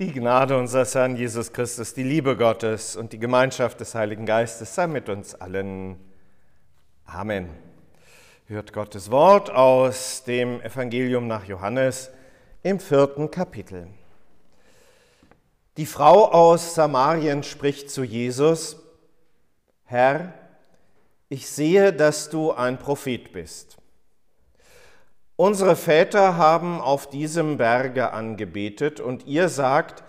Die Gnade unseres Herrn Jesus Christus, die Liebe Gottes und die Gemeinschaft des Heiligen Geistes sei mit uns allen. Amen. Hört Gottes Wort aus dem Evangelium nach Johannes im vierten Kapitel. Die Frau aus Samarien spricht zu Jesus, Herr, ich sehe, dass du ein Prophet bist. Unsere Väter haben auf diesem Berge angebetet und ihr sagt,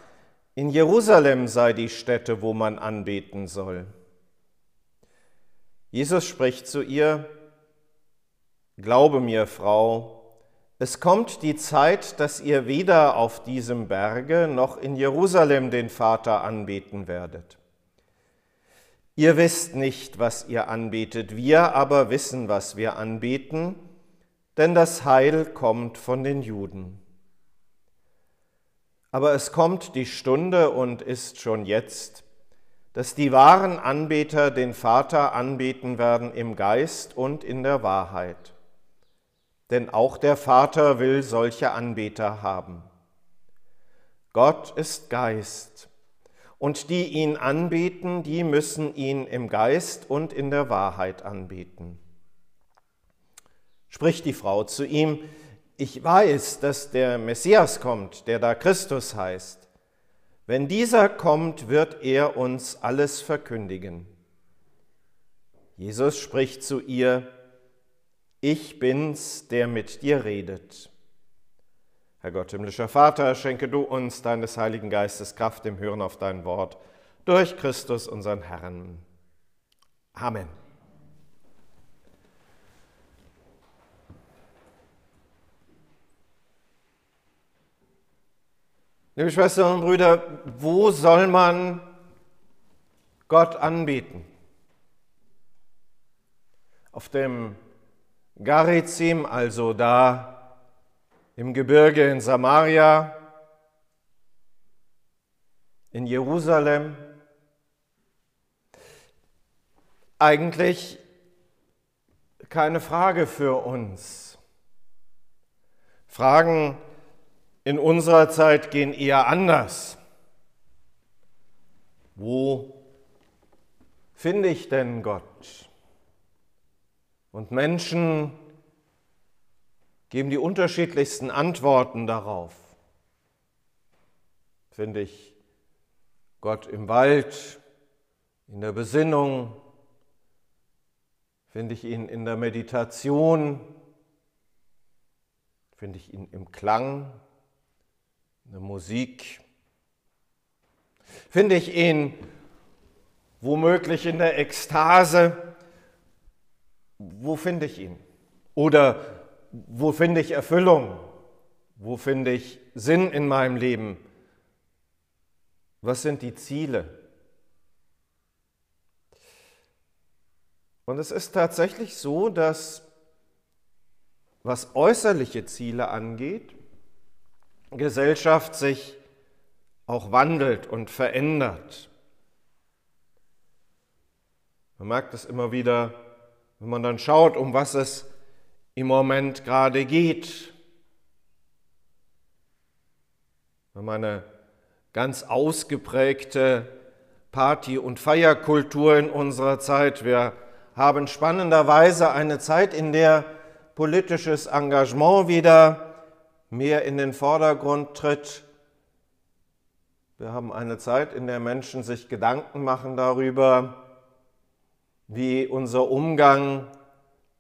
in Jerusalem sei die Stätte, wo man anbeten soll. Jesus spricht zu ihr, Glaube mir, Frau, es kommt die Zeit, dass ihr weder auf diesem Berge noch in Jerusalem den Vater anbeten werdet. Ihr wisst nicht, was ihr anbetet, wir aber wissen, was wir anbeten denn das Heil kommt von den Juden. Aber es kommt die Stunde und ist schon jetzt, dass die wahren Anbeter den Vater anbeten werden im Geist und in der Wahrheit. Denn auch der Vater will solche Anbeter haben. Gott ist Geist, und die ihn anbeten, die müssen ihn im Geist und in der Wahrheit anbeten spricht die Frau zu ihm, ich weiß, dass der Messias kommt, der da Christus heißt. Wenn dieser kommt, wird er uns alles verkündigen. Jesus spricht zu ihr, ich bin's, der mit dir redet. Herr Gott, himmlischer Vater, schenke du uns deines Heiligen Geistes Kraft im Hören auf dein Wort, durch Christus unseren Herrn. Amen. Liebe Schwestern und Brüder, wo soll man Gott anbeten? Auf dem Garizim, also da im Gebirge in Samaria, in Jerusalem. Eigentlich keine Frage für uns. Fragen, in unserer Zeit gehen eher anders. Wo finde ich denn Gott? Und Menschen geben die unterschiedlichsten Antworten darauf. Finde ich Gott im Wald, in der Besinnung? Finde ich ihn in der Meditation? Finde ich ihn im Klang? Eine Musik. Finde ich ihn womöglich in der Ekstase? Wo finde ich ihn? Oder wo finde ich Erfüllung? Wo finde ich Sinn in meinem Leben? Was sind die Ziele? Und es ist tatsächlich so, dass was äußerliche Ziele angeht, Gesellschaft sich auch wandelt und verändert. Man merkt es immer wieder, wenn man dann schaut, um was es im Moment gerade geht. Wir haben eine ganz ausgeprägte Party- und Feierkultur in unserer Zeit. Wir haben spannenderweise eine Zeit, in der politisches Engagement wieder mehr in den Vordergrund tritt. Wir haben eine Zeit, in der Menschen sich Gedanken machen darüber, wie unser Umgang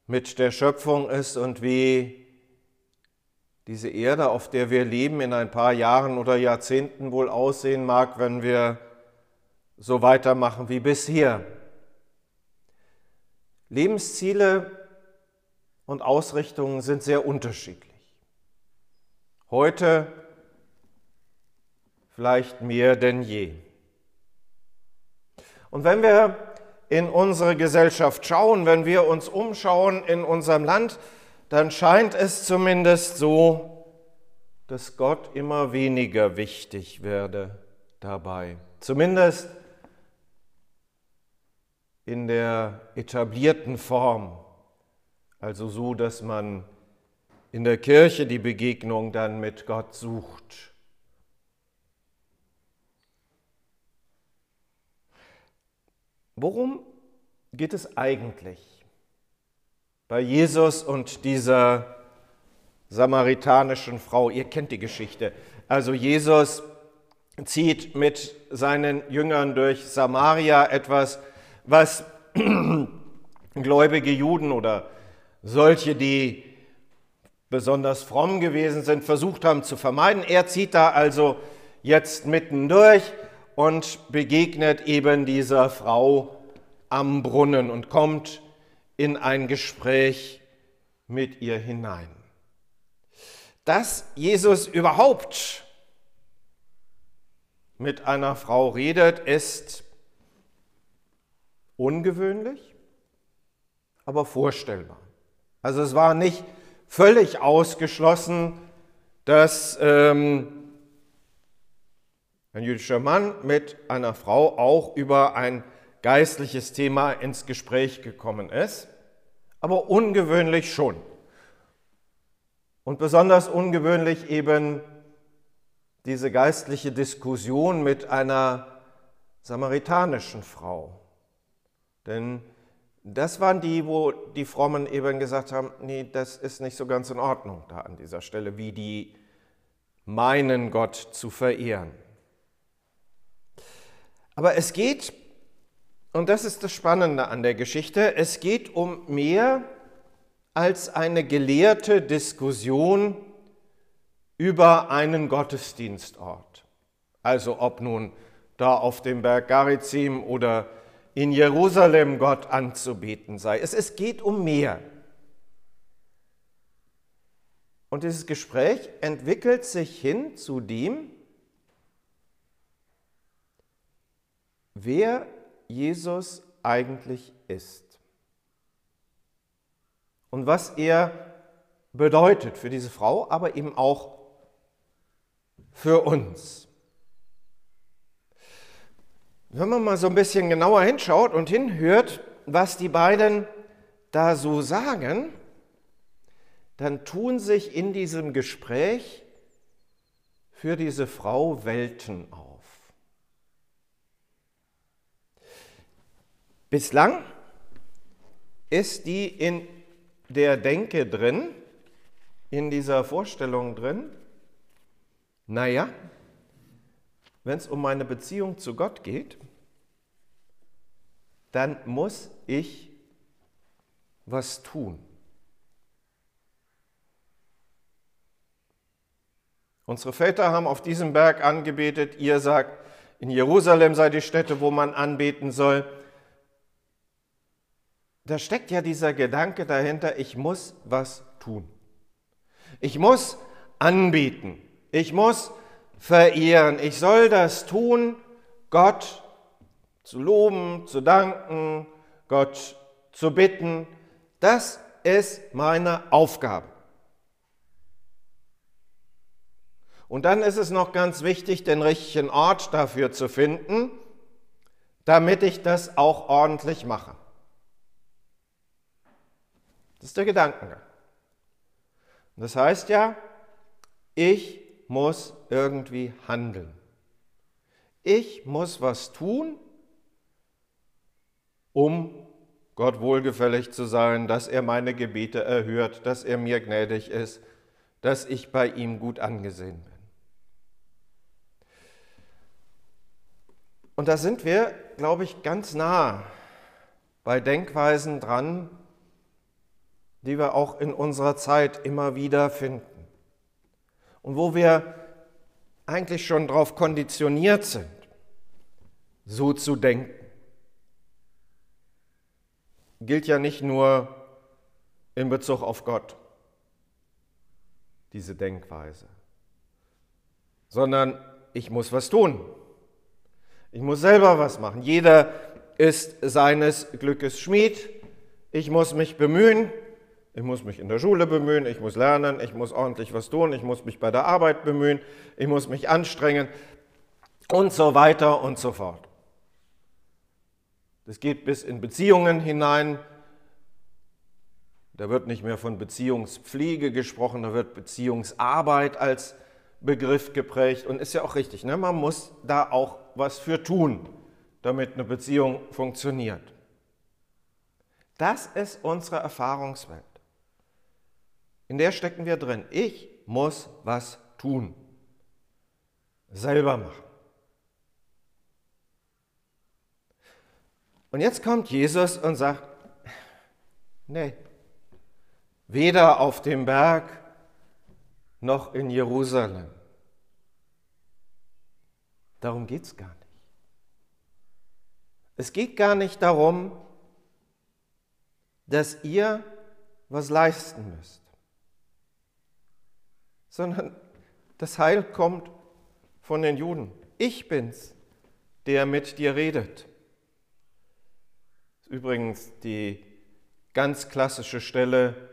mit der Schöpfung ist und wie diese Erde, auf der wir leben, in ein paar Jahren oder Jahrzehnten wohl aussehen mag, wenn wir so weitermachen wie bisher. Lebensziele und Ausrichtungen sind sehr unterschiedlich. Heute vielleicht mehr denn je. Und wenn wir in unsere Gesellschaft schauen, wenn wir uns umschauen in unserem Land, dann scheint es zumindest so, dass Gott immer weniger wichtig werde dabei. Zumindest in der etablierten Form, also so, dass man in der Kirche die Begegnung dann mit Gott sucht. Worum geht es eigentlich bei Jesus und dieser samaritanischen Frau? Ihr kennt die Geschichte. Also Jesus zieht mit seinen Jüngern durch Samaria etwas, was gläubige Juden oder solche, die besonders fromm gewesen sind, versucht haben zu vermeiden. Er zieht da also jetzt mittendurch und begegnet eben dieser Frau am Brunnen und kommt in ein Gespräch mit ihr hinein. Dass Jesus überhaupt mit einer Frau redet, ist ungewöhnlich, aber vorstellbar. Also es war nicht völlig ausgeschlossen, dass ähm, ein jüdischer Mann mit einer Frau auch über ein geistliches Thema ins Gespräch gekommen ist, aber ungewöhnlich schon. Und besonders ungewöhnlich eben diese geistliche Diskussion mit einer samaritanischen Frau. Denn das waren die, wo die Frommen eben gesagt haben, nee, das ist nicht so ganz in Ordnung da an dieser Stelle, wie die meinen Gott zu verehren. Aber es geht, und das ist das Spannende an der Geschichte, es geht um mehr als eine gelehrte Diskussion über einen Gottesdienstort. Also ob nun da auf dem Berg Garizim oder in Jerusalem Gott anzubeten sei. Es, es geht um mehr. Und dieses Gespräch entwickelt sich hin zu dem, wer Jesus eigentlich ist und was er bedeutet für diese Frau, aber eben auch für uns. Wenn man mal so ein bisschen genauer hinschaut und hinhört, was die beiden da so sagen, dann tun sich in diesem Gespräch für diese Frau Welten auf. Bislang ist die in der Denke drin, in dieser Vorstellung drin, naja, wenn es um meine Beziehung zu Gott geht, dann muss ich was tun. Unsere Väter haben auf diesem Berg angebetet. Ihr sagt, in Jerusalem sei die Stätte, wo man anbeten soll da steckt ja dieser Gedanke dahinter, ich muss was tun. Ich muss anbieten. Ich muss verehren. Ich soll das tun, Gott zu loben, zu danken, Gott zu bitten. Das ist meine Aufgabe. Und dann ist es noch ganz wichtig, den richtigen Ort dafür zu finden, damit ich das auch ordentlich mache. Das ist der Gedankengang. Das heißt ja, ich muss irgendwie handeln. Ich muss was tun, um Gott wohlgefällig zu sein, dass er meine Gebete erhört, dass er mir gnädig ist, dass ich bei ihm gut angesehen bin. Und da sind wir, glaube ich, ganz nah bei Denkweisen dran, die wir auch in unserer Zeit immer wieder finden. Und wo wir eigentlich schon darauf konditioniert sind, so zu denken. Gilt ja nicht nur in Bezug auf Gott, diese Denkweise, sondern ich muss was tun. Ich muss selber was machen. Jeder ist seines Glückes Schmied. Ich muss mich bemühen, ich muss mich in der Schule bemühen, ich muss lernen, ich muss ordentlich was tun, ich muss mich bei der Arbeit bemühen, ich muss mich anstrengen und so weiter und so fort. Das geht bis in Beziehungen hinein. Da wird nicht mehr von Beziehungspflege gesprochen, da wird Beziehungsarbeit als Begriff geprägt und ist ja auch richtig. Ne? Man muss da auch was für tun, damit eine Beziehung funktioniert. Das ist unsere Erfahrungswelt. In der stecken wir drin. Ich muss was tun. Selber machen. Und jetzt kommt Jesus und sagt, nee, weder auf dem Berg noch in Jerusalem. Darum geht es gar nicht. Es geht gar nicht darum, dass ihr was leisten müsst, sondern das Heil kommt von den Juden. Ich bin's, der mit dir redet. Übrigens die ganz klassische Stelle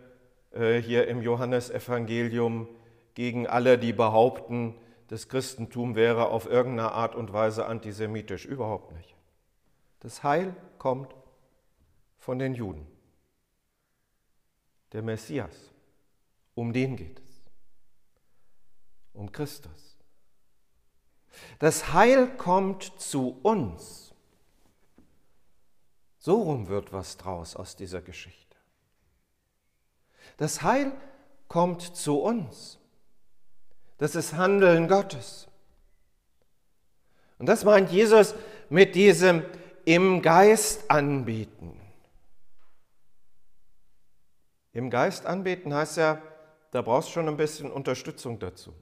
äh, hier im Johannesevangelium gegen alle, die behaupten, das Christentum wäre auf irgendeine Art und Weise antisemitisch. Überhaupt nicht. Das Heil kommt von den Juden. Der Messias, um den geht es. Um Christus. Das Heil kommt zu uns. So rum wird was draus aus dieser Geschichte. Das Heil kommt zu uns. Das ist Handeln Gottes. Und das meint Jesus mit diesem im Geist anbieten. Im Geist anbeten heißt ja, da brauchst du schon ein bisschen Unterstützung dazu.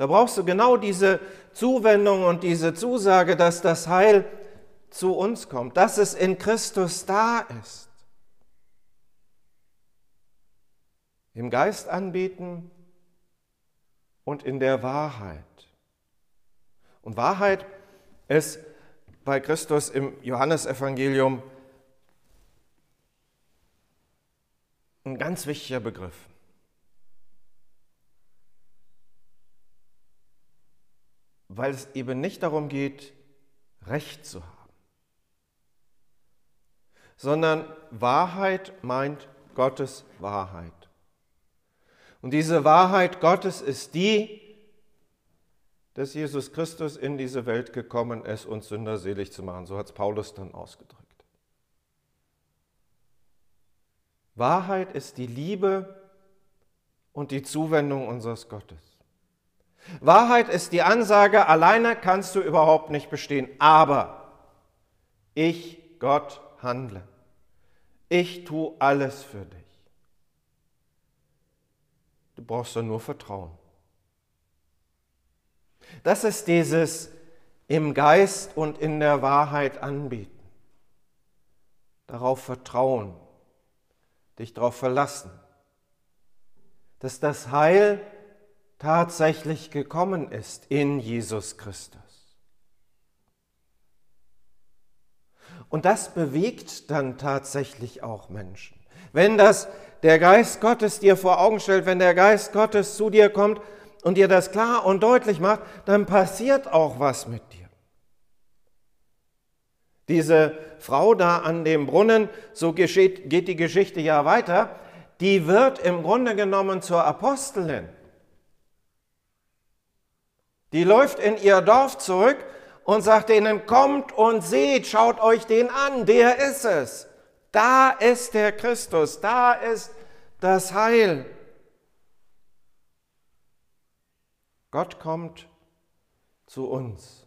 Da brauchst du genau diese Zuwendung und diese Zusage, dass das Heil zu uns kommt, dass es in Christus da ist. Im Geist anbieten und in der Wahrheit. Und Wahrheit ist bei Christus im Johannesevangelium ein ganz wichtiger Begriff. Weil es eben nicht darum geht, Recht zu haben, sondern Wahrheit meint Gottes Wahrheit. Und diese Wahrheit Gottes ist die, dass Jesus Christus in diese Welt gekommen ist, uns Sünder selig zu machen. So hat es Paulus dann ausgedrückt. Wahrheit ist die Liebe und die Zuwendung unseres Gottes. Wahrheit ist die Ansage, alleine kannst du überhaupt nicht bestehen, aber ich, Gott, handle. Ich tue alles für dich. Du brauchst doch nur Vertrauen. Das ist dieses im Geist und in der Wahrheit anbieten. Darauf vertrauen, dich darauf verlassen, dass das Heil tatsächlich gekommen ist in Jesus Christus. Und das bewegt dann tatsächlich auch Menschen. Wenn das der Geist Gottes dir vor Augen stellt, wenn der Geist Gottes zu dir kommt und dir das klar und deutlich macht, dann passiert auch was mit dir. Diese Frau da an dem Brunnen, so geht die Geschichte ja weiter, die wird im Grunde genommen zur Apostelin. Die läuft in ihr Dorf zurück und sagt ihnen, kommt und seht, schaut euch den an, der ist es. Da ist der Christus, da ist das Heil. Gott kommt zu uns.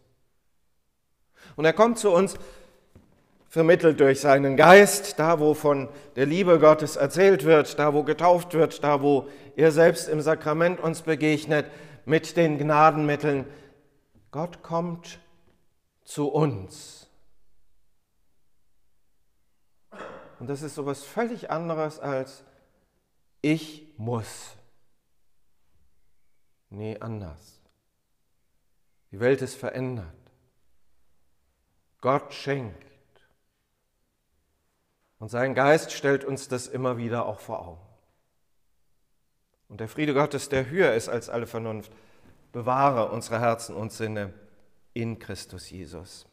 Und er kommt zu uns vermittelt durch seinen Geist, da wo von der Liebe Gottes erzählt wird, da wo getauft wird, da wo er selbst im Sakrament uns begegnet, mit den Gnadenmitteln. Gott kommt zu uns. Und das ist sowas völlig anderes als ich muss. Nee, anders. Die Welt ist verändert. Gott schenkt. Und sein Geist stellt uns das immer wieder auch vor Augen. Und der Friede Gottes, der höher ist als alle Vernunft, bewahre unsere Herzen und Sinne in Christus Jesus.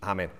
Amen.